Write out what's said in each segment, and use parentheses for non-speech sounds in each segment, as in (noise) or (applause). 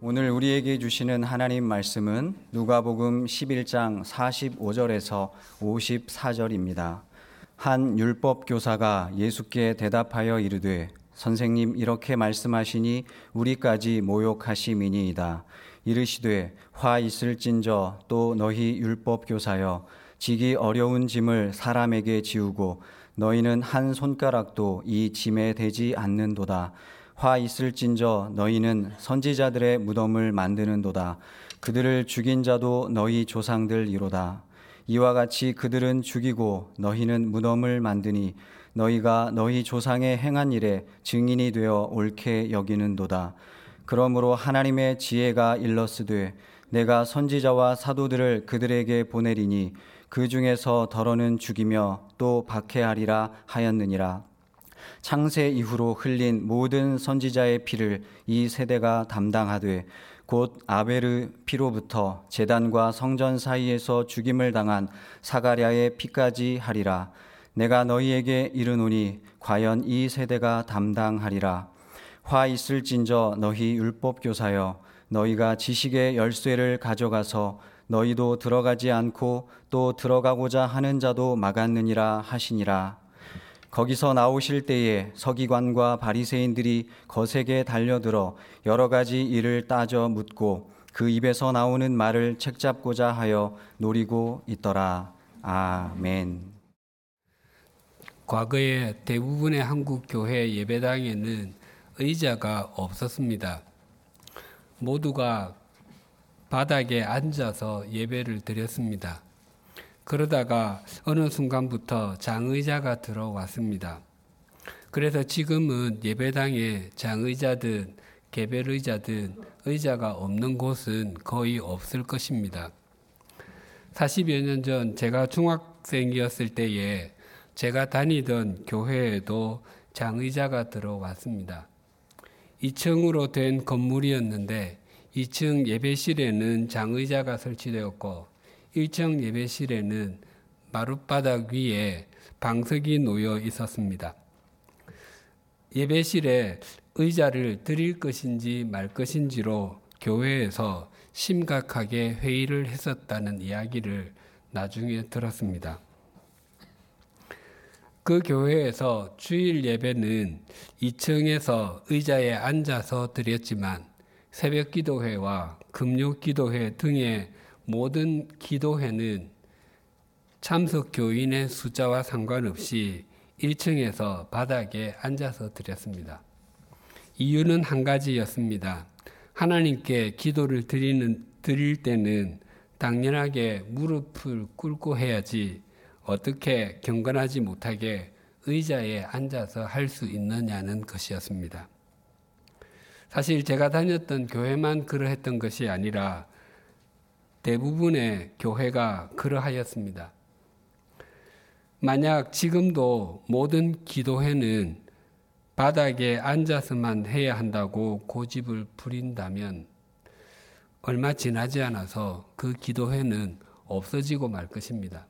오늘 우리에게 주시는 하나님 말씀은 누가복음 11장 45절에서 54절입니다. 한 율법 교사가 예수께 대답하여 이르되 선생님 이렇게 말씀하시니 우리까지 모욕하심이니이다. 이르시되 화 있을진저 또 너희 율법 교사여 지기 어려운 짐을 사람에게 지우고 너희는 한 손가락도 이 짐에 대지 않는도다. 화 있을진저 너희는 선지자들의 무덤을 만드는도다. 그들을 죽인 자도 너희 조상들이로다. 이와 같이 그들은 죽이고 너희는 무덤을 만드니 너희가 너희 조상의 행한 일에 증인이 되어 옳게 여기는도다. 그러므로 하나님의 지혜가 일러스되 내가 선지자와 사도들을 그들에게 보내리니 그 중에서 더러는 죽이며 또 박해하리라 하였느니라. 창세 이후로 흘린 모든 선지자의 피를 이 세대가 담당하되 곧 아베르 피로부터 제단과 성전 사이에서 죽임을 당한 사가랴의 피까지 하리라. 내가 너희에게 이르노니 과연 이 세대가 담당하리라. 화 있을진저 너희 율법 교사여 너희가 지식의 열쇠를 가져가서 너희도 들어가지 않고 또 들어가고자 하는 자도 막았느니라 하시니라. 거기서 나오실 때에 서기관과 바리새인들이 거세게 달려들어 여러 가지 일을 따져 묻고 그 입에서 나오는 말을 책잡고자 하여 노리고 있더라. 아멘. 과거에 대부분의 한국 교회 예배당에는 의자가 없었습니다. 모두가 바닥에 앉아서 예배를 드렸습니다. 그러다가 어느 순간부터 장의자가 들어왔습니다. 그래서 지금은 예배당에 장의자든 개별의자든 의자가 없는 곳은 거의 없을 것입니다. 40여 년 전 제가 중학생이었을 때에 제가 다니던 교회에도 장의자가 들어왔습니다. 2층으로 된 건물이었는데 2층 예배실에는 장의자가 설치되었고 1층 예배실에는 마룻바닥 위에 방석이 놓여 있었습니다. 예배실에 의자를 드릴 것인지 말 것인지로 교회에서 심각하게 회의를 했었다는 이야기를 나중에 들었습니다. 그 교회에서 주일 예배는 2층에서 의자에 앉아서 드렸지만 새벽 기도회와 금요 기도회 등의 모든 기도회는 참석 교인의 숫자와 상관없이 1층에서 바닥에 앉아서 드렸습니다. 이유는 한 가지였습니다. 하나님께 기도를 드리는, 드릴 때는 당연하게 무릎을 꿇고 해야지 어떻게 경건하지 못하게 의자에 앉아서 할 수 있느냐는 것이었습니다. 사실 제가 다녔던 교회만 그러했던 것이 아니라 대부분의 교회가 그러하였습니다. 만약 지금도 모든 기도회는 바닥에 앉아서만 해야 한다고 고집을 부린다면 얼마 지나지 않아서 그 기도회는 없어지고 말 것입니다.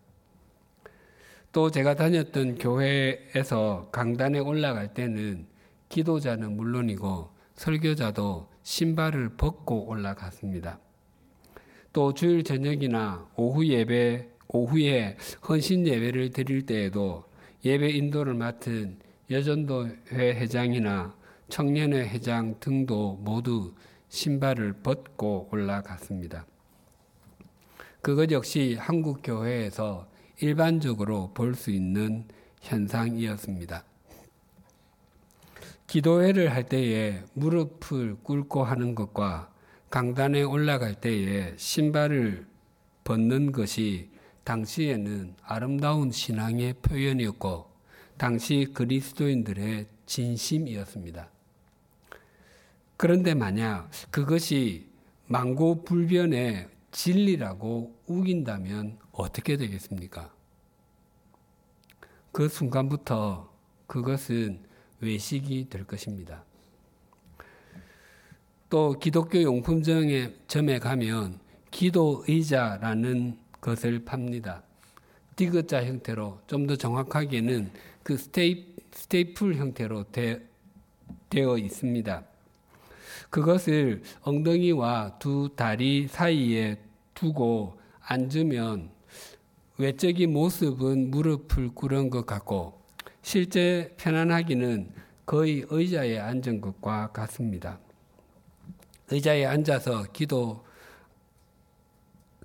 또 제가 다녔던 교회에서 강단에 올라갈 때는 기도자는 물론이고 설교자도 신발을 벗고 올라갔습니다. 또 주일 저녁이나 오후 예배, 오후에 헌신 예배를 드릴 때에도 예배 인도를 맡은 여전도회 회장이나 청년회 회장 등도 모두 신발을 벗고 올라갔습니다. 그것 역시 한국 교회에서 일반적으로 볼 수 있는 현상이었습니다. 기도회를 할 때에 무릎을 꿇고 하는 것과 강단에 올라갈 때에 신발을 벗는 것이 당시에는 아름다운 신앙의 표현이었고 당시 그리스도인들의 진심이었습니다. 그런데 만약 그것이 망고 불변의 진리라고 우긴다면 어떻게 되겠습니까? 그 순간부터 그것은 외식이 될 것입니다. 또 기독교 용품점에 점에 가면 기도 의자라는 것을 팝니다. 디귿자 형태로 좀 더 정확하게는 그 스테이, 스테이플 형태로 되, 되어 있습니다. 그것을 엉덩이와 두 다리 사이에 두고 앉으면 외적인 모습은 무릎을 꿇은 것 같고 실제 편안하기는 거의 의자에 앉은 것과 같습니다. 의자에 앉아서 기도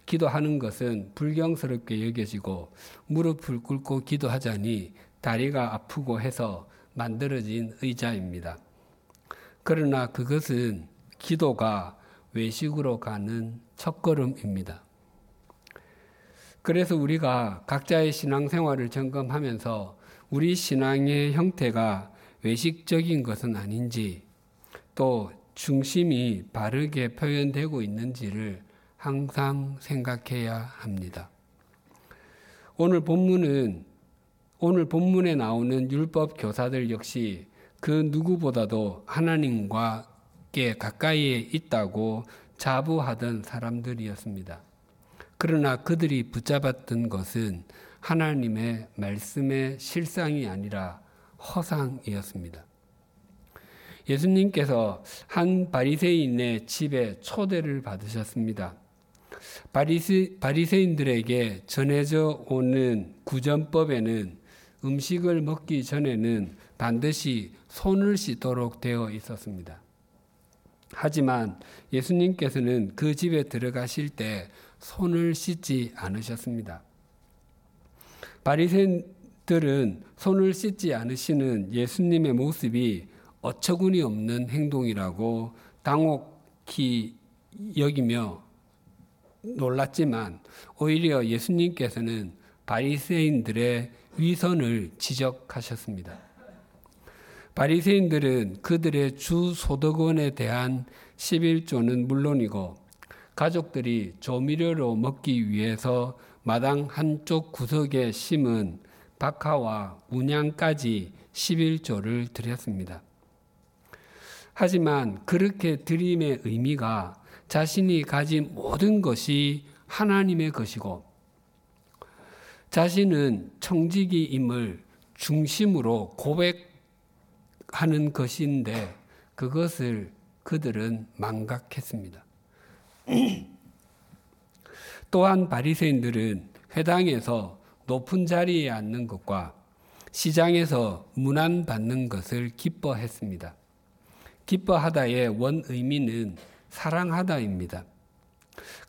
기도하는 것은 불경스럽게 여겨지고 무릎을 꿇고 기도하자니 다리가 아프고 해서 만들어진 의자입니다. 그러나 그것은 기도가 외식으로 가는 첫걸음입니다. 그래서 우리가 각자의 신앙생활을 점검하면서 우리 신앙의 형태가 외식적인 것은 아닌지 또 중심이 바르게 표현되고 있는지를 항상 생각해야 합니다. 오늘 본문은 오늘 본문에 나오는 율법 교사들 역시 그 누구보다도 하나님과 가까이에 있다고 자부하던 사람들이었습니다. 그러나 그들이 붙잡았던 것은 하나님의 말씀의 실상이 아니라 허상이었습니다. 예수님께서 한 바리새인의 집에 초대를 받으셨습니다. 바리세, 바리새인들에게 전해져 오는 구전법에는 음식을 먹기 전에는 반드시 손을 씻도록 되어 있었습니다. 하지만 예수님께서는 그 집에 들어가실 때 손을 씻지 않으셨습니다. 바리새인들은 손을 씻지 않으시는 예수님의 모습이 어처구니 없는 행동이라고 당혹히 여기며 놀랐지만 오히려 예수님께서는 바리새인들의 위선을 지적하셨습니다. 바리새인들은 그들의 주 소득원에 대한 11조는 물론이고 가족들이 조미료로 먹기 위해서 마당 한쪽 구석에 심은 박하와 운양까지 11조를 드렸습니다. 하지만 그렇게 드림의 의미가 자신이 가진 모든 것이 하나님의 것이고 자신은 청지기임을 중심으로 고백하는 것인데 그것을 그들은 망각했습니다. (clears throat) 또한 바리새인들은 회당에서 높은 자리에 앉는 것과 시장에서 문안 받는 것을 기뻐했습니다. 기뻐하다의 원 의미는 사랑하다입니다.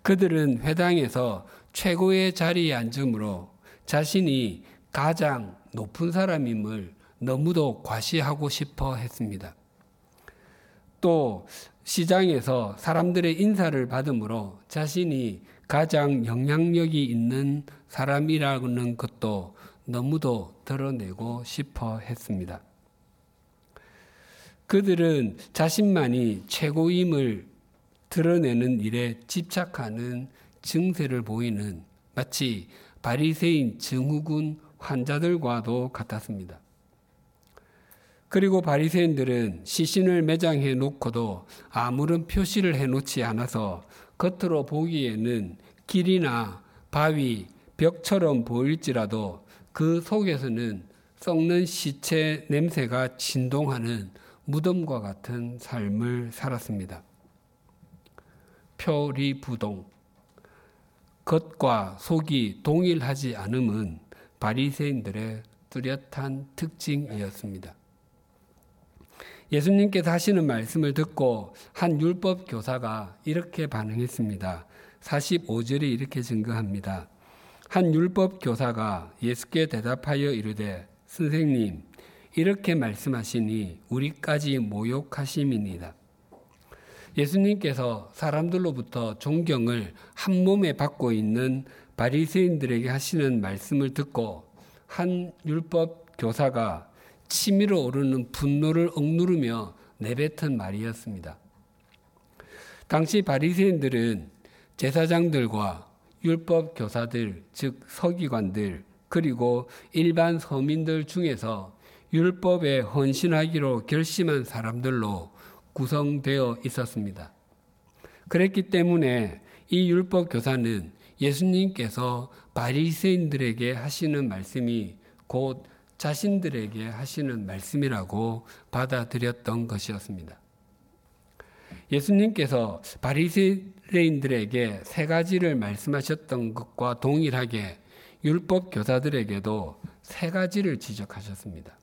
그들은 회당에서 최고의 자리에 앉으므로 자신이 가장 높은 사람임을 너무도 과시하고 싶어 했습니다. 또 시장에서 사람들의 인사를 받으므로 자신이 가장 영향력이 있는 사람이라는 것도 너무도 드러내고 싶어 했습니다. 그들은 자신만이 최고임을 드러내는 일에 집착하는 증세를 보이는 마치 바리새인 증후군 환자들과도 같았습니다. 그리고 바리새인들은 시신을 매장해 놓고도 아무런 표시를 해 놓지 않아서 겉으로 보기에는 길이나 바위, 벽처럼 보일지라도 그 속에서는 썩는 시체 냄새가 진동하는 무덤과 같은 삶을 살았습니다. 표리부동. 겉과 속이 동일하지 않음은 바리새인들의 뚜렷한 특징이었습니다. 예수님께서 하시는 말씀을 듣고 한 율법 교사가 이렇게 반응했습니다. 45절에 이렇게 증거합니다. 한 율법 교사가 예수께 대답하여 이르되 선생님 이렇게 말씀하시니 우리까지 모욕하심이니다. 예수님께서 사람들로부터 존경을 한 몸에 받고 있는 바리새인들에게 하시는 말씀을 듣고 한 율법 교사가 치밀어 오르는 분노를 억누르며 내뱉은 말이었습니다. 당시 바리새인들은 제사장들과 율법 교사들 즉 서기관들 그리고 일반 서민들 중에서 율법에 헌신하기로 결심한 사람들로 구성되어 있었습니다. 그랬기 때문에 이 율법 교사는 예수님께서 바리새인들에게 하시는 말씀이 곧 자신들에게 하시는 말씀이라고 받아들였던 것이었습니다. 예수님께서 바리새인들에게 세 가지를 말씀하셨던 것과 동일하게 율법 교사들에게도 세 가지를 지적하셨습니다.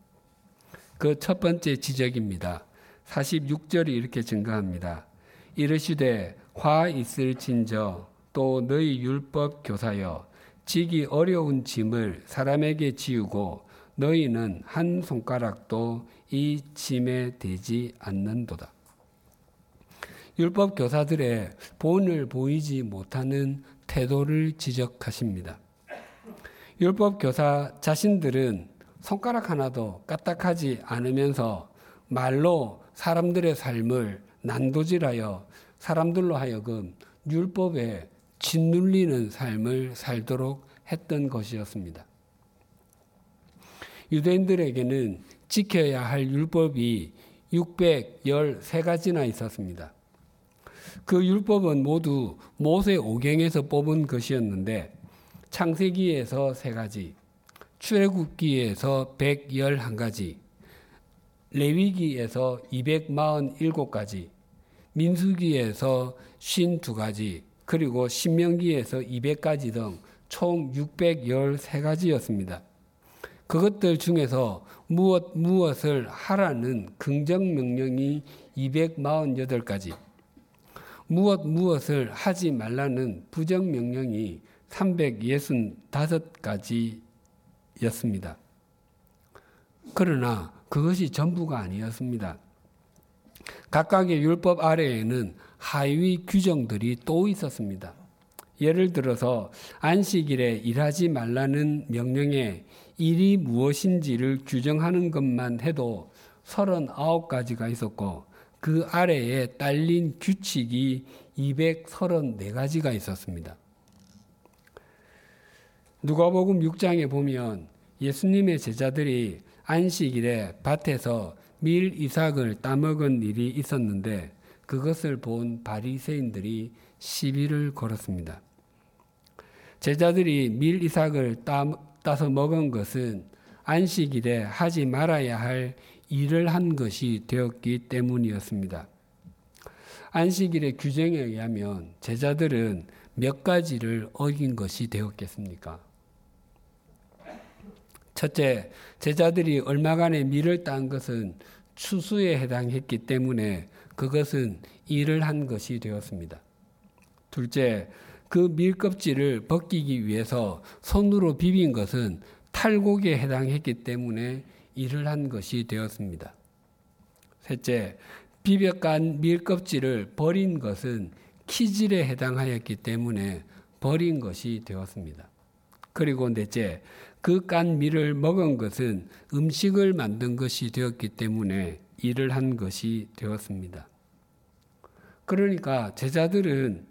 그 첫 번째 지적입니다. 46절이 이렇게 증가합니다. 이르시되 화 있을 진저 또 너희 율법 교사여 지기 어려운 짐을 사람에게 지우고 너희는 한 손가락도 이 짐에 대지 않는도다. 율법 교사들의 본을 보이지 못하는 태도를 지적하십니다. 율법 교사 자신들은 손가락 하나도 까딱하지 않으면서 말로 사람들의 삶을 난도질하여 사람들로 하여금 율법에 짓눌리는 삶을 살도록 했던 것이었습니다. 유대인들에게는 지켜야 할 율법이 613가지나 있었습니다. 그 율법은 모두 모세 오경에서 뽑은 것이었는데 창세기에서 세 가지, 출애굽기에서 111가지, 레위기에서 247가지, 민수기에서 52가지, 그리고 신명기에서 200가지 등 총 613가지였습니다. 그것들 중에서 무엇 무엇을 하라는 긍정 명령이 248가지, 무엇 무엇을 하지 말라는 부정 명령이 365가지 였습니다. 그러나 그것이 전부가 아니었습니다. 각각의 율법 아래에는 하위 규정들이 또 있었습니다. 예를 들어서 안식일에 일하지 말라는 명령에 일이 무엇인지를 규정하는 것만 해도 39가지가 있었고 그 아래에 딸린 규칙이 234가지가 있었습니다. 누가복음 6장에 보면 예수님의 제자들이 안식일에 밭에서 밀 이삭을 따먹은 일이 있었는데 그것을 본 바리새인들이 시비를 걸었습니다. 제자들이 밀 이삭을 따, 따서 먹은 것은 안식일에 하지 말아야 할 일을 한 것이 되었기 때문이었습니다. 안식일의 규정에 의하면 제자들은 몇 가지를 어긴 것이 되었겠습니까? 첫째, 제자들이 얼마간의 밀을 딴 것은 추수에 해당했기 때문에 그것은 일을 한 것이 되었습니다. 둘째, 그 밀껍질을 벗기기 위해서 손으로 비빈 것은 탈곡에 해당했기 때문에 일을 한 것이 되었습니다. 셋째, 비벼깐 밀껍질을 버린 것은 키질에 해당하였기 때문에 버린 것이 되었습니다. 그리고 넷째, 그 깐 밀을 먹은 것은 음식을 만든 것이 되었기 때문에 일을 한 것이 되었습니다. 그러니까 제자들은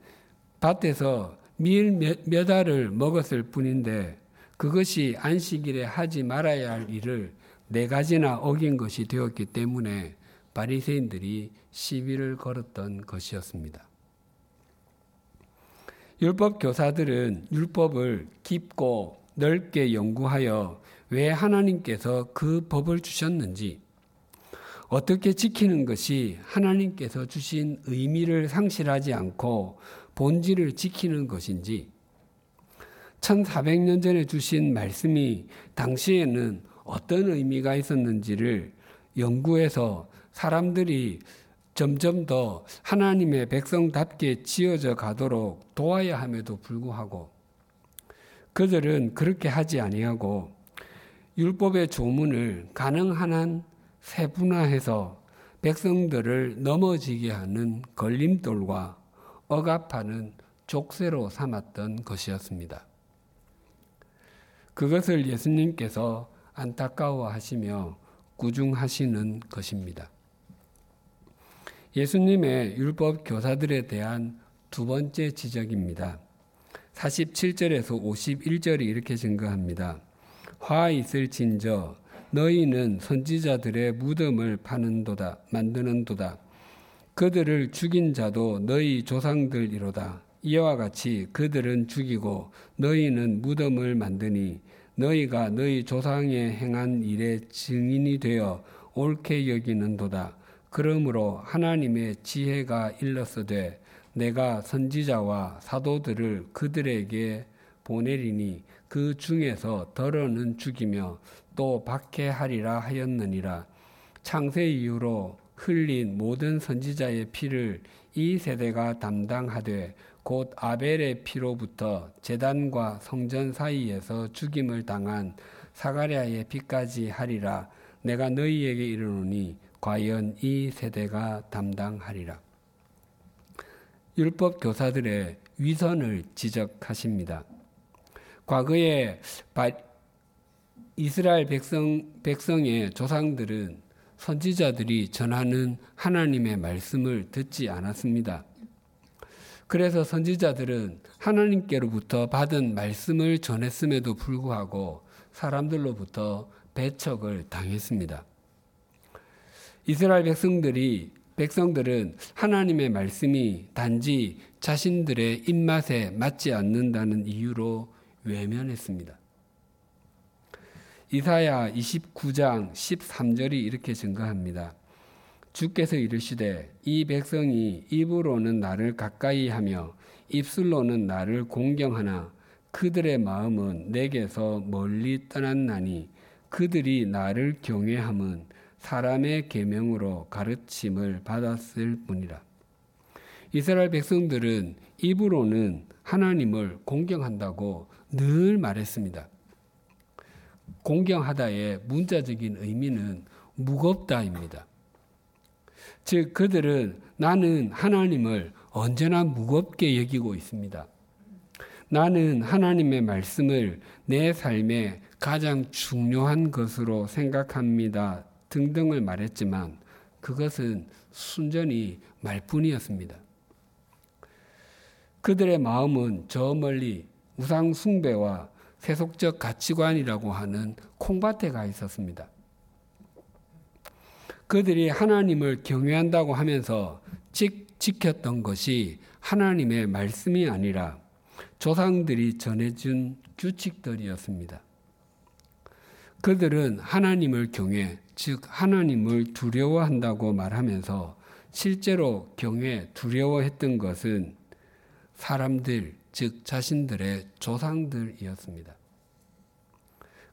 밭에서 밀 몇 알을 먹었을 뿐인데 그것이 안식일에 하지 말아야 할 일을 네 가지나 어긴 것이 되었기 때문에 바리새인들이 시비를 걸었던 것이었습니다. 율법 교사들은 율법을 깊고 넓게 연구하여 왜 하나님께서 그 법을 주셨는지, 어떻게 지키는 것이 하나님께서 주신 의미를 상실하지 않고 본질을 지키는 것인지, 1400년 전에 주신 말씀이 당시에는 어떤 의미가 있었는지를 연구해서 사람들이 점점 더 하나님의 백성답게 지어져 가도록 도와야 함에도 불구하고 그들은 그렇게 하지 아니하고 율법의 조문을 가능한 한 세분화해서 백성들을 넘어지게 하는 걸림돌과 억압하는 족쇄로 삼았던 것이었습니다. 그것을 예수님께서 안타까워하시며 꾸중하시는 것입니다. 예수님의 율법 교사들에 대한 두 번째 지적입니다. 47절에서 51절이 이렇게 증거합니다. 화 있을 진저 너희는 선지자들의 무덤을 파는도다 만드는도다. 그들을 죽인 자도 너희 조상들이로다. 이와 같이 그들은 죽이고 너희는 무덤을 만드니 너희가 너희 조상의 행한 일의 증인이 되어 옳게 여기는도다. 그러므로 하나님의 지혜가 일렀으되 내가 선지자와 사도들을 그들에게 보내리니 그 중에서 덜어는 죽이며 또 박해하리라 하였느니라. 창세 이후로 흘린 모든 선지자의 피를 이 세대가 담당하되 곧 아벨의 피로부터 제단과 성전 사이에서 죽임을 당한 사가랴의 피까지 하리라. 내가 너희에게 이르노니 과연 이 세대가 담당하리라 율법 교사들의 위선을 지적하십니다. 과거에 이스라엘 백성, 백성의 조상들은 선지자들이 전하는 하나님의 말씀을 듣지 않았습니다. 그래서 선지자들은 하나님께로부터 받은 말씀을 전했음에도 불구하고 사람들로부터 배척을 당했습니다. 이스라엘 백성들이 백성들은 하나님의 말씀이 단지 자신들의 입맛에 맞지 않는다는 이유로 외면했습니다. 이사야 29장 13절이 이렇게 증거합니다. 주께서 이르시되 이 백성이 입으로는 나를 가까이 하며 입술로는 나를 공경하나 그들의 마음은 내게서 멀리 떠났나니 그들이 나를 경외함은 사람의 계명으로 가르침을 받았을 뿐이라. 이스라엘 백성들은 입으로는 하나님을 공경한다고 늘 말했습니다. 공경하다의 문자적인 의미는 무겁다입니다. 즉, 그들은 나는 하나님을 언제나 무겁게 여기고 있습니다. 나는 하나님의 말씀을 내 삶의 가장 중요한 것으로 생각합니다. 등등을 말했지만 그것은 순전히 말뿐이었습니다. 그들의 마음은 저 멀리 우상 숭배와 세속적 가치관이라고 하는 콩밭에 가 있었습니다. 그들이 하나님을 경외한다고 하면서 지켰던 것이 하나님의 말씀이 아니라 조상들이 전해준 규칙들이었습니다. 그들은 하나님을 경외, 즉 하나님을 두려워한다고 말하면서 실제로 경외, 두려워했던 것은 사람들, 즉 자신들의 조상들이었습니다.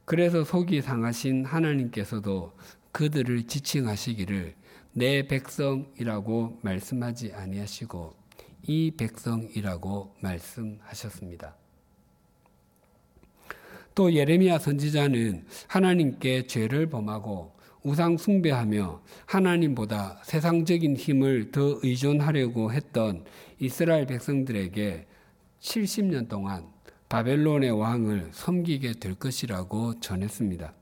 그래서 속이 상하신 하나님께서도 그들을 지칭하시기를 내 백성이라고 말씀하지 아니하시고 이 백성이라고 말씀하셨습니다. 또 예레미야 선지자는 하나님께 죄를 범하고 우상 숭배하며 하나님보다 세상적인 힘을 더 의존하려고 했던 이스라엘 백성들에게 70년 동안 바벨론의 왕을 섬기게 될 것이라고 전했습니다.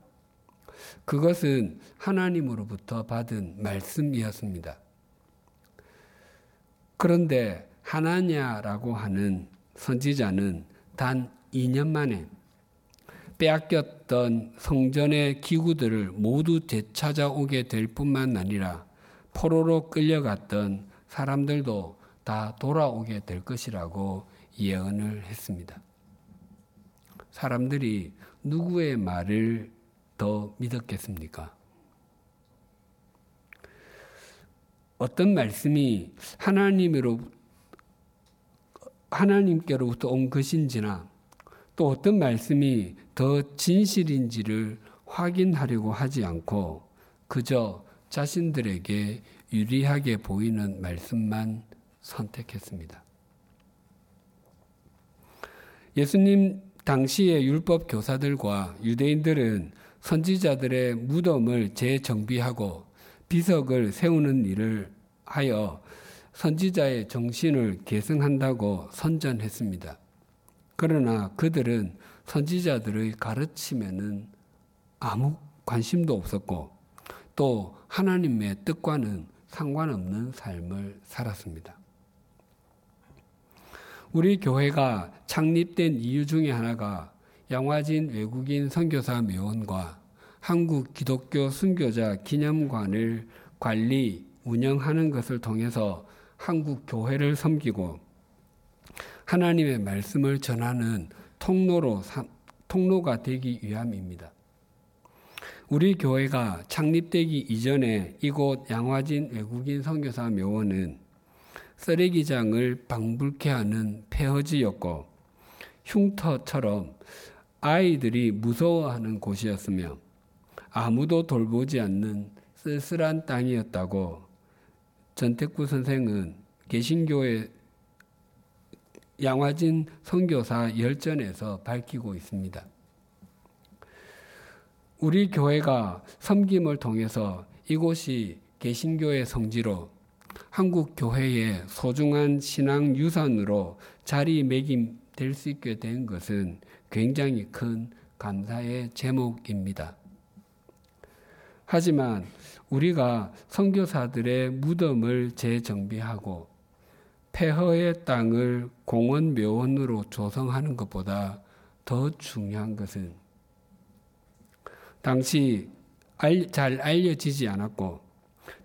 그것은 하나님으로부터 받은 말씀이었습니다. 그런데 하나냐라고 하는 선지자는 단 2년 만에 빼앗겼던 성전의 기구들을 모두 되찾아오게 될 뿐만 아니라 포로로 끌려갔던 사람들도 다 돌아오게 될 것이라고 예언을 했습니다. 사람들이 누구의 말을 더 믿었겠습니까? 어떤 말씀이 하나님으로 하나님께로부터 온 것인지나 또 어떤 말씀이 더 진실인지를 확인하려고 하지 않고 그저 자신들에게 유리하게 보이는 말씀만 선택했습니다. 예수님 당시의 율법 교사들과 유대인들은 선지자들의 무덤을 재정비하고 비석을 세우는 일을 하여 선지자의 정신을 계승한다고 선전했습니다. 그러나 그들은 선지자들의 가르침에는 아무 관심도 없었고 또 하나님의 뜻과는 상관없는 삶을 살았습니다. 우리 교회가 창립된 이유 중에 하나가 양화진 외국인 선교사 묘원과 한국 기독교 순교자 기념관을 관리, 운영하는 것을 통해서 한국 교회를 섬기고 하나님의 말씀을 전하는 통로로 통로가 되기 위함입니다. 우리 교회가 창립되기 이전에 이곳 양화진 외국인 선교사 묘원은 쓰레기장을 방불케 하는 폐허지였고 흉터처럼 아이들이 무서워하는 곳이었으며 아무도 돌보지 않는 쓸쓸한 땅이었다고 전택구 선생은 개신교의 양화진 선교사 열전에서 밝히고 있습니다. 우리 교회가 섬김을 통해서 이곳이 개신교의 성지로 한국 교회의 소중한 신앙 유산으로 자리매김될 수 있게 된 것은 굉장히 큰 감사의 제목입니다. 하지만 우리가 선교사들의 무덤을 재정비하고 폐허의 땅을 공원 묘원으로 조성하는 것보다 더 중요한 것은 당시 잘 알려지지 않았고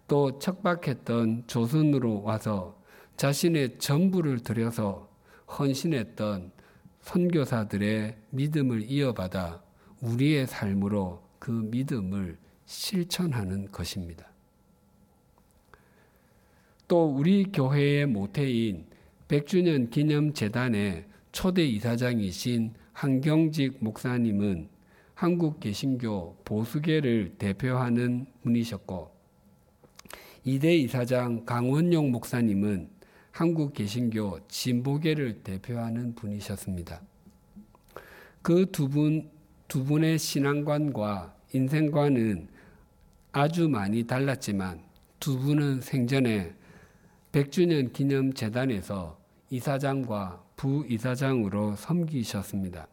또 척박했던 조선으로 와서 자신의 전부를 들여서 헌신했던 선교사들의 믿음을 이어받아 우리의 삶으로 그 믿음을 실천하는 것입니다. 또 우리 교회의 모태인 100주년 기념 재단의 초대 이사장이신 한경직 목사님은 한국 개신교 보수계를 대표하는 분이셨고 이대 이사장 강원용 목사님은 한국 개신교 진보계를 대표하는 분이셨습니다. 그 두 분, 두 분의 신앙관과 인생관은 아주 많이 달랐지만 두 분은 생전에 100주년 기념 재단에서 이사장과 부이사장으로 섬기셨습니다.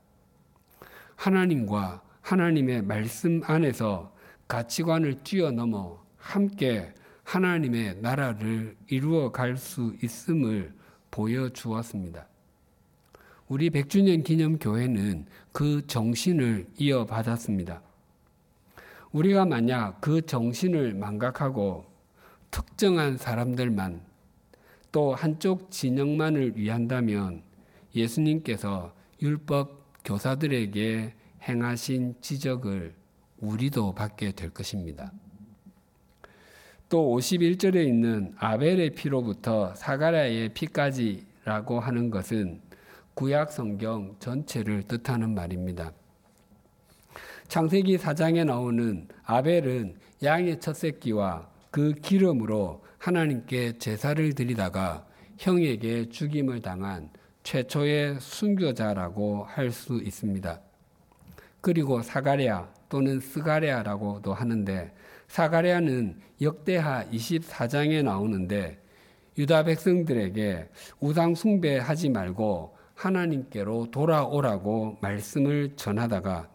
하나님과 하나님의 말씀 안에서 가치관을 뛰어넘어 함께 하나님의 나라를 이루어 갈 수 있음을 보여주었습니다. 우리 100주년 기념 교회는 그 정신을 이어받았습니다. 우리가 만약 그 정신을 망각하고 특정한 사람들만 또 한쪽 진영만을 위한다면 예수님께서 율법 교사들에게 행하신 지적을 우리도 받게 될 것입니다. 또 51절에 있는 아벨의 피로부터 사가랴의 피까지라고 하는 것은 구약 성경 전체를 뜻하는 말입니다. 창세기 4장에 나오는 아벨은 양의 첫 새끼와 그 기름으로 하나님께 제사를 드리다가 형에게 죽임을 당한 최초의 순교자라고 할 수 있습니다. 그리고 사가랴 또는 스가랴라고도 하는데 사가랴는 역대하 24장에 나오는데 유다 백성들에게 우상 숭배하지 말고 하나님께로 돌아오라고 말씀을 전하다가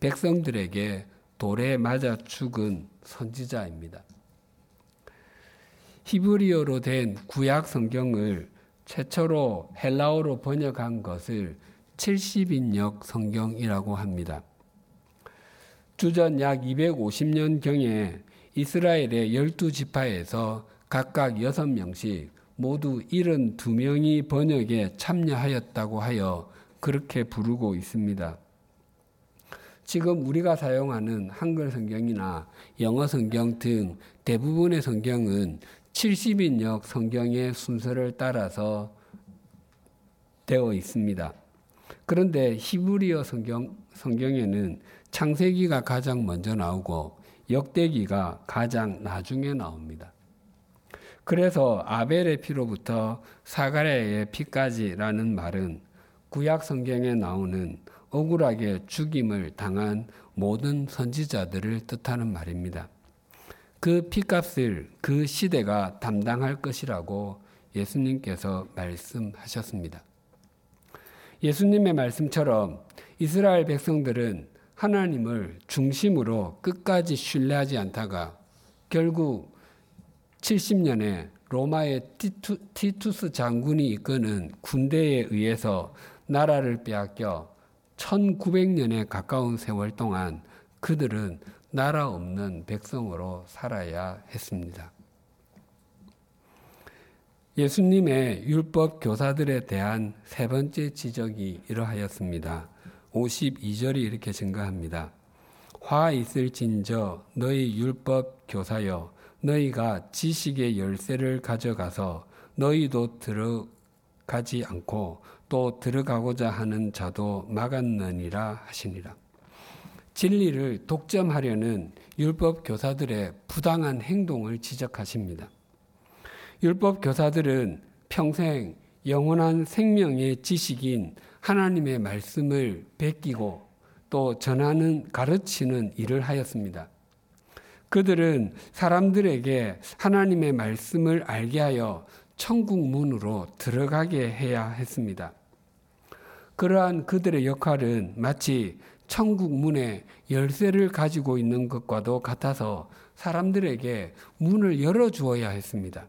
백성들에게 돌에 맞아 죽은 선지자입니다. 히브리어로 된 구약 성경을 최초로 헬라어로 번역한 것을 70인역 성경이라고 합니다. 주전 약 250년경에 이스라엘의 12지파에서 각각 6명씩 모두 72명이 번역에 참여하였다고 하여 그렇게 부르고 있습니다. 지금 우리가 사용하는 한글 성경이나 영어 성경 등 대부분의 성경은 70인역 성경의 순서를 따라서 되어 있습니다. 그런데 히브리어 성경, 성경에는 창세기가 가장 먼저 나오고 역대기가 가장 나중에 나옵니다. 그래서 아벨의 피로부터 사가랴의 피까지라는 말은 구약 성경에 나오는 억울하게 죽임을 당한 모든 선지자들을 뜻하는 말입니다. 그 피값을 그 시대가 담당할 것이라고 예수님께서 말씀하셨습니다. 예수님의 말씀처럼 이스라엘 백성들은 하나님을 중심으로 끝까지 신뢰하지 않다가 결국 70년에 로마의 티투, 티투스 장군이 이끄는 군대에 의해서 나라를 빼앗겨 1900년에 가까운 세월 동안 그들은 나라 없는 백성으로 살아야 했습니다. 예수님의 율법 교사들에 대한 세 번째 지적이 이러하였습니다. 52절이 이렇게 증가합니다. 화 있을진저 너희 율법 교사여 너희가 지식의 열쇠를 가져가서 너희도 들어가지 않고 또 들어가고자 하는 자도 막았느니라 하시니라. 진리를 독점하려는 율법 교사들의 부당한 행동을 지적하십니다. 율법 교사들은 평생 영원한 생명의 지식인 하나님의 말씀을 베끼고 또 전하는 가르치는 일을 하였습니다. 그들은 사람들에게 하나님의 말씀을 알게 하여 천국 문으로 들어가게 해야 했습니다. 그러한 그들의 역할은 마치 천국 문에 열쇠를 가지고 있는 것과도 같아서 사람들에게 문을 열어 주어야 했습니다.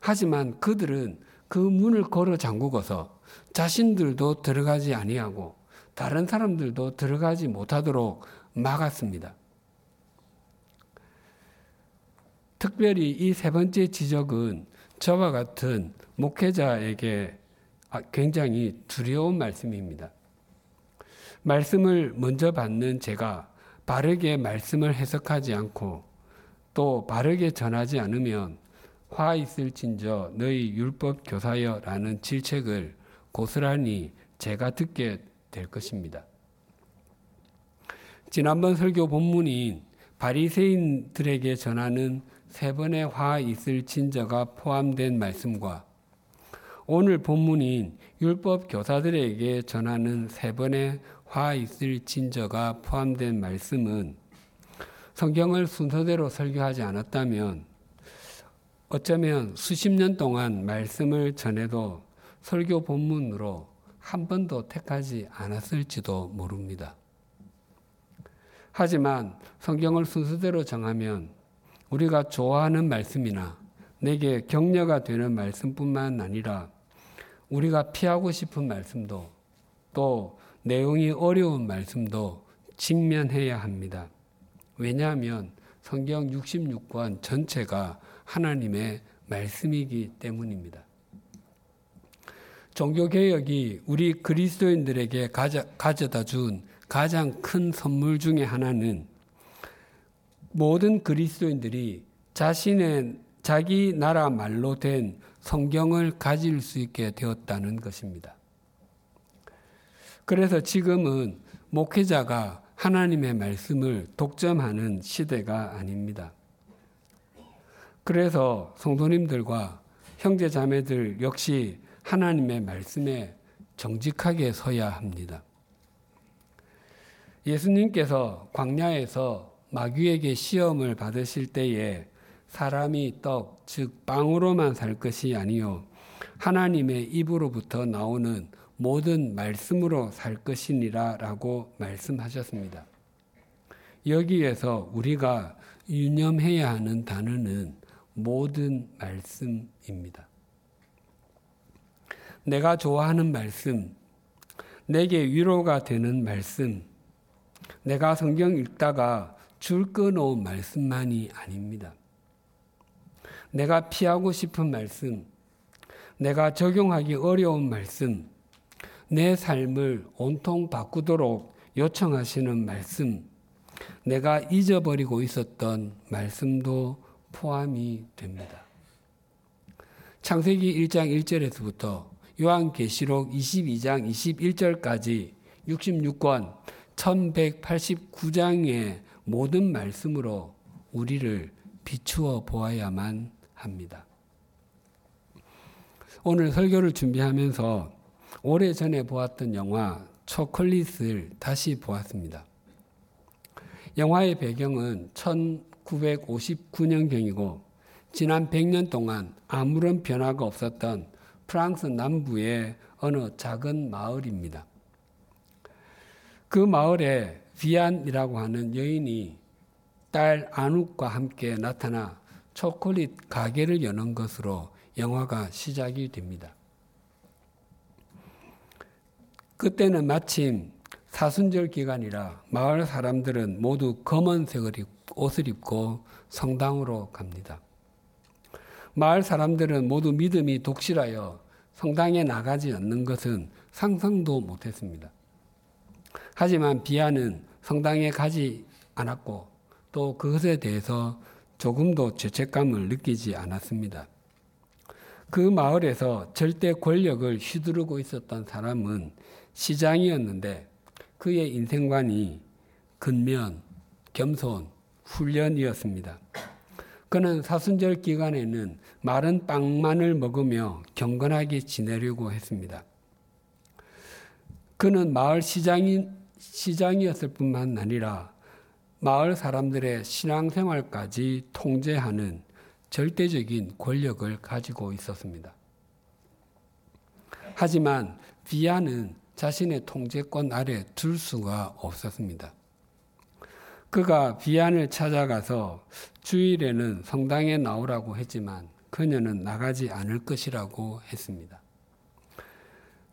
하지만 그들은 그 문을 걸어 잠그고서 자신들도 들어가지 아니하고 다른 사람들도 들어가지 못하도록 막았습니다. 특별히 이 세 번째 지적은 저와 같은 목회자에게 아, 굉장히 두려운 말씀입니다. 말씀을 먼저 받는 제가 바르게 말씀을 해석하지 않고 또 바르게 전하지 않으면 화 있을진저 너희 율법 교사여라는 질책을 고스란히 제가 듣게 될 것입니다. 지난번 설교 본문인 바리새인들에게 전하는 세 번의 화 있을 진저가 포함된 말씀과 오늘 본문인 율법 교사들에게 전하는 세 번의 화 있을 진저가 포함된 말씀은 성경을 순서대로 설교하지 않았다면 어쩌면 수십 년 동안 말씀을 전해도 설교 본문으로 한 번도 택하지 않았을지도 모릅니다. 하지만 성경을 순서대로 정하면 우리가 좋아하는 말씀이나 내게 격려가 되는 말씀뿐만 아니라 우리가 피하고 싶은 말씀도 또 내용이 어려운 말씀도 직면해야 합니다. 왜냐하면 성경 66권 전체가 하나님의 말씀이기 때문입니다. 종교개혁이 우리 그리스도인들에게 가져, 가져다 준 가장 큰 선물 중에 하나는 모든 그리스도인들이 자신의 자기 나라 말로 된 성경을 가질 수 있게 되었다는 것입니다. 그래서 지금은 목회자가 하나님의 말씀을 독점하는 시대가 아닙니다. 그래서 성도님들과 형제 자매들 역시 하나님의 말씀에 정직하게 서야 합니다. 예수님께서 광야에서 마귀에게 시험을 받으실 때에 사람이 떡, 즉 빵으로만 살 것이 아니요 하나님의 입으로부터 나오는 모든 말씀으로 살 것이니라 라고 말씀하셨습니다. 여기에서 우리가 유념해야 하는 단어는 모든 말씀입니다. 내가 좋아하는 말씀, 내게 위로가 되는 말씀, 내가 성경 읽다가 줄 끊어온 말씀만이 아닙니다. 내가 피하고 싶은 말씀, 내가 적용하기 어려운 말씀, 내 삶을 온통 바꾸도록 요청하시는 말씀, 내가 잊어버리고 있었던 말씀도 포함이 됩니다. 창세기 1장 1절에서부터 요한계시록 22장 21절까지 66권 1189장의 모든 말씀으로 우리를 비추어 보아야만 합니다. 오늘 설교를 준비하면서 오래전에 보았던 영화 초콜릿을 다시 보았습니다. 영화의 배경은 1959년경이고 지난 100년 동안 아무런 변화가 없었던 프랑스 남부의 어느 작은 마을입니다. 그 마을에 비안이라고 하는 여인이 딸 아눅과 함께 나타나 초콜릿 가게를 여는 것으로 영화가 시작이 됩니다. 그때는 마침 사순절 기간이라 마을 사람들은 모두 검은색 옷을 입고 성당으로 갑니다. 마을 사람들은 모두 믿음이 독실하여 성당에 나가지 않는 것은 상상도 못했습니다. 하지만 비아는 성당에 가지 않았고 또 그것에 대해서 조금도 죄책감을 느끼지 않았습니다. 그 마을에서 절대 권력을 휘두르고 있었던 사람은 시장이었는데 그의 인생관이 근면, 겸손, 훈련이었습니다. 그는 사순절 기간에는 마른 빵만을 먹으며 경건하게 지내려고 했습니다. 그는 마을 시장인, 시장이었을 뿐만 아니라 마을 사람들의 신앙생활까지 통제하는 절대적인 권력을 가지고 있었습니다. 하지만 비아는 자신의 통제권 아래 둘 수가 없었습니다. 그가 비안을 찾아가서 주일에는 성당에 나오라고 했지만 그녀는 나가지 않을 것이라고 했습니다.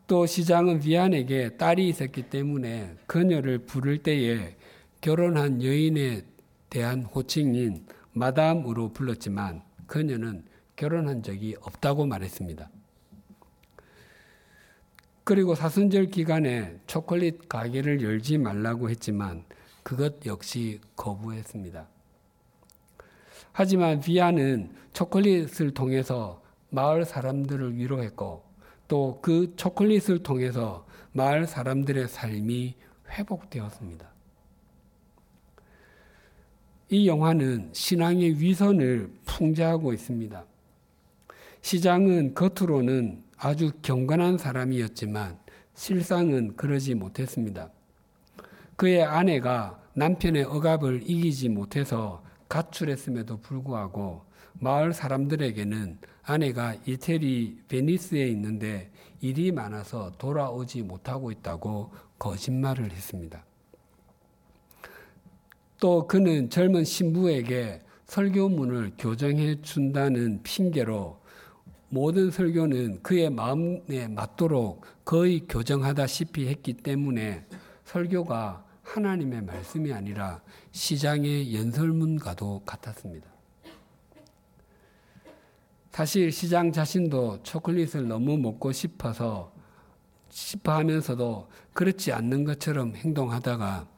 또 시장은 비안에게 딸이 있었기 때문에 그녀를 부를 때에 결혼한 여인에 대한 호칭인 마담으로 불렀지만 그녀는 결혼한 적이 없다고 말했습니다. 그리고 사순절 기간에 초콜릿 가게를 열지 말라고 했지만 그것 역시 거부했습니다. 하지만 비아는 초콜릿을 통해서 마을 사람들을 위로했고 또 그 초콜릿을 통해서 마을 사람들의 삶이 회복되었습니다. 이 영화는 신앙의 위선을 풍자하고 있습니다. 시장은 겉으로는 아주 경건한 사람이었지만 실상은 그러지 못했습니다. 그의 아내가 남편의 억압을 이기지 못해서 가출했음에도 불구하고 마을 사람들에게는 아내가 이태리 베니스에 있는데 일이 많아서 돌아오지 못하고 있다고 거짓말을 했습니다. 또 그는 젊은 신부에게 설교문을 교정해 준다는 핑계로 모든 설교는 그의 마음에 맞도록 거의 교정하다시피 했기 때문에 설교가 하나님의 말씀이 아니라 시장의 연설문과도 같았습니다. 사실 시장 자신도 초콜릿을 너무 먹고 싶어서 싶어 하면서도 그렇지 않는 것처럼 행동하다가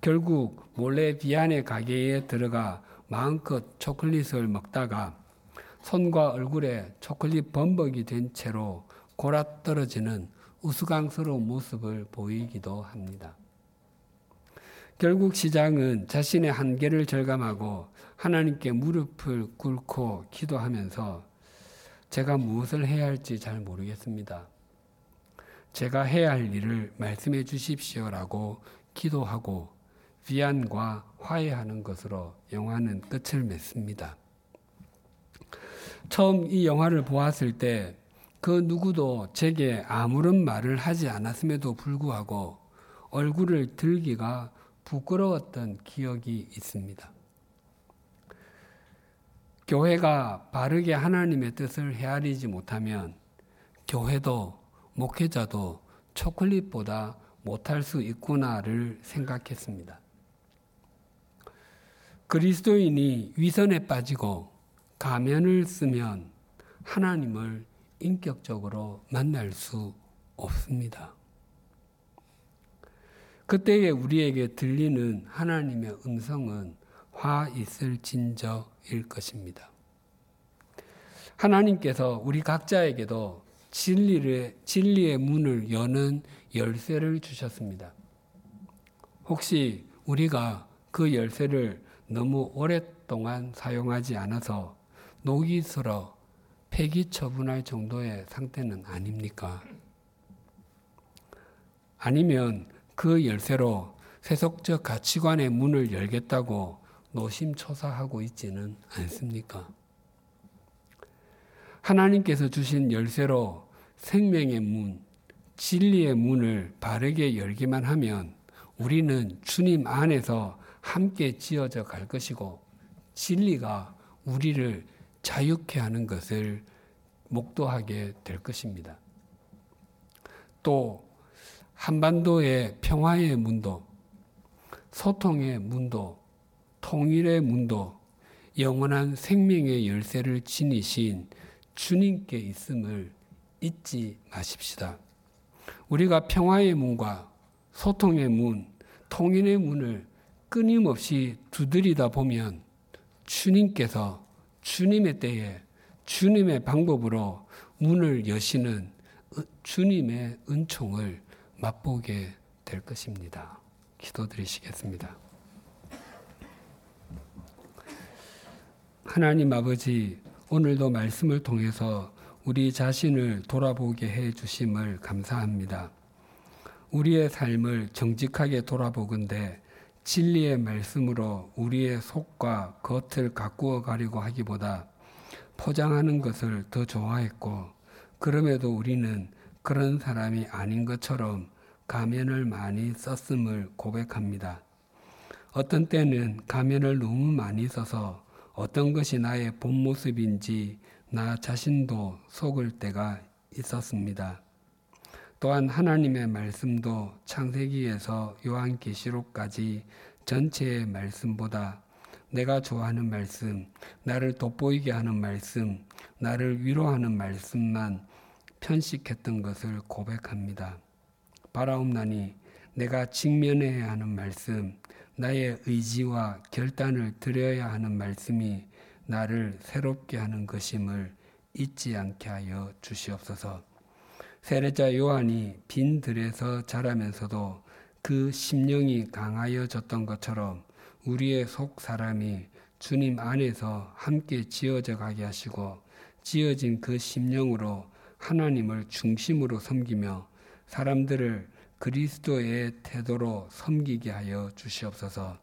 결국 몰래 비안의 가게에 들어가 마음껏 초콜릿을 먹다가 손과 얼굴에 초콜릿 범벅이 된 채로 골아 떨어지는 우스꽝스러운 모습을 보이기도 합니다. 결국 시장은 자신의 한계를 절감하고 하나님께 무릎을 꿇고 기도하면서 제가 무엇을 해야 할지 잘 모르겠습니다. 제가 해야 할 일을 말씀해 주십시오라고 기도하고 위안과 화해하는 것으로 영화는 끝을 맺습니다. 처음 이 영화를 보았을 때 그 누구도 제게 아무런 말을 하지 않았음에도 불구하고 얼굴을 들기가 부끄러웠던 기억이 있습니다. 교회가 바르게 하나님의 뜻을 헤아리지 못하면 교회도 목회자도 초콜릿보다 못할 수 있구나를 생각했습니다. 그리스도인이 위선에 빠지고 가면을 쓰면 하나님을 인격적으로 만날 수 없습니다. 그때에 우리에게 들리는 하나님의 음성은 화 있을 진저일 것입니다. 하나님께서 우리 각자에게도 진리를, 진리의 문을 여는 열쇠를 주셨습니다. 혹시 우리가 그 열쇠를 너무 오랫동안 사용하지 않아서 녹이 슬어 폐기 처분할 정도의 상태는 아닙니까? 아니면 그 열쇠로 세속적 가치관의 문을 열겠다고 노심초사하고 있지는 않습니까? 하나님께서 주신 열쇠로 생명의 문, 진리의 문을 바르게 열기만 하면 우리는 주님 안에서 함께 지어져 갈 것이고 진리가 우리를 자유케 하는 것을 목도하게 될 것입니다. 또 한반도의 평화의 문도, 소통의 문도, 통일의 문도, 영원한 생명의 열쇠를 지니신 주님께 있음을 잊지 마십시다. 우리가 평화의 문과 소통의 문, 통일의 문을 끊임없이 두드리다 보면 주님께서 주님의 때에 주님의 방법으로 문을 여시는 주님의 은총을 맛보게 될 것입니다. 기도드리시겠습니다. 하나님 아버지, 오늘도 말씀을 통해서 우리 자신을 돌아보게 해 주심을 감사합니다. 우리의 삶을 정직하게 돌아보건대 진리의 말씀으로 우리의 속과 겉을 가꾸어 가려고 하기보다 포장하는 것을 더 좋아했고 그럼에도 우리는 그런 사람이 아닌 것처럼 가면을 많이 썼음을 고백합니다. 어떤 때는 가면을 너무 많이 써서 어떤 것이 나의 본 모습인지 나 자신도 속을 때가 있었습니다. 또한 하나님의 말씀도 창세기에서 요한계시록까지 전체의 말씀보다 내가 좋아하는 말씀, 나를 돋보이게 하는 말씀, 나를 위로하는 말씀만 편식했던 것을 고백합니다. 바라옵나니 내가 직면해야 하는 말씀, 나의 의지와 결단을 드려야 하는 말씀이 나를 새롭게 하는 것임을 잊지 않게 하여 주시옵소서. 세례자 요한이 빈 들에서 자라면서도 그 심령이 강하여졌던 것처럼 우리의 속 사람이 주님 안에서 함께 지어져 가게 하시고 지어진 그 심령으로 하나님을 중심으로 섬기며 사람들을 그리스도의 태도로 섬기게 하여 주시옵소서.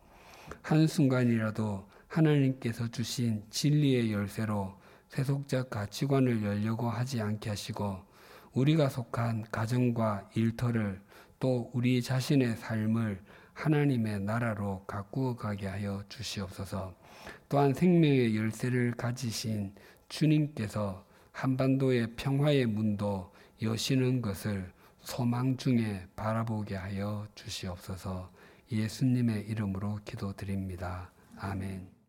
한순간이라도 하나님께서 주신 진리의 열쇠로 세속적 가치관을 열려고 하지 않게 하시고 우리가 속한 가정과 일터를 또 우리 자신의 삶을 하나님의 나라로 가꾸어 가게 하여 주시옵소서. 또한 생명의 열쇠를 가지신 주님께서 한반도의 평화의 문도 여시는 것을 소망 중에 바라보게 하여 주시옵소서. 예수님의 이름으로 기도드립니다. 아멘.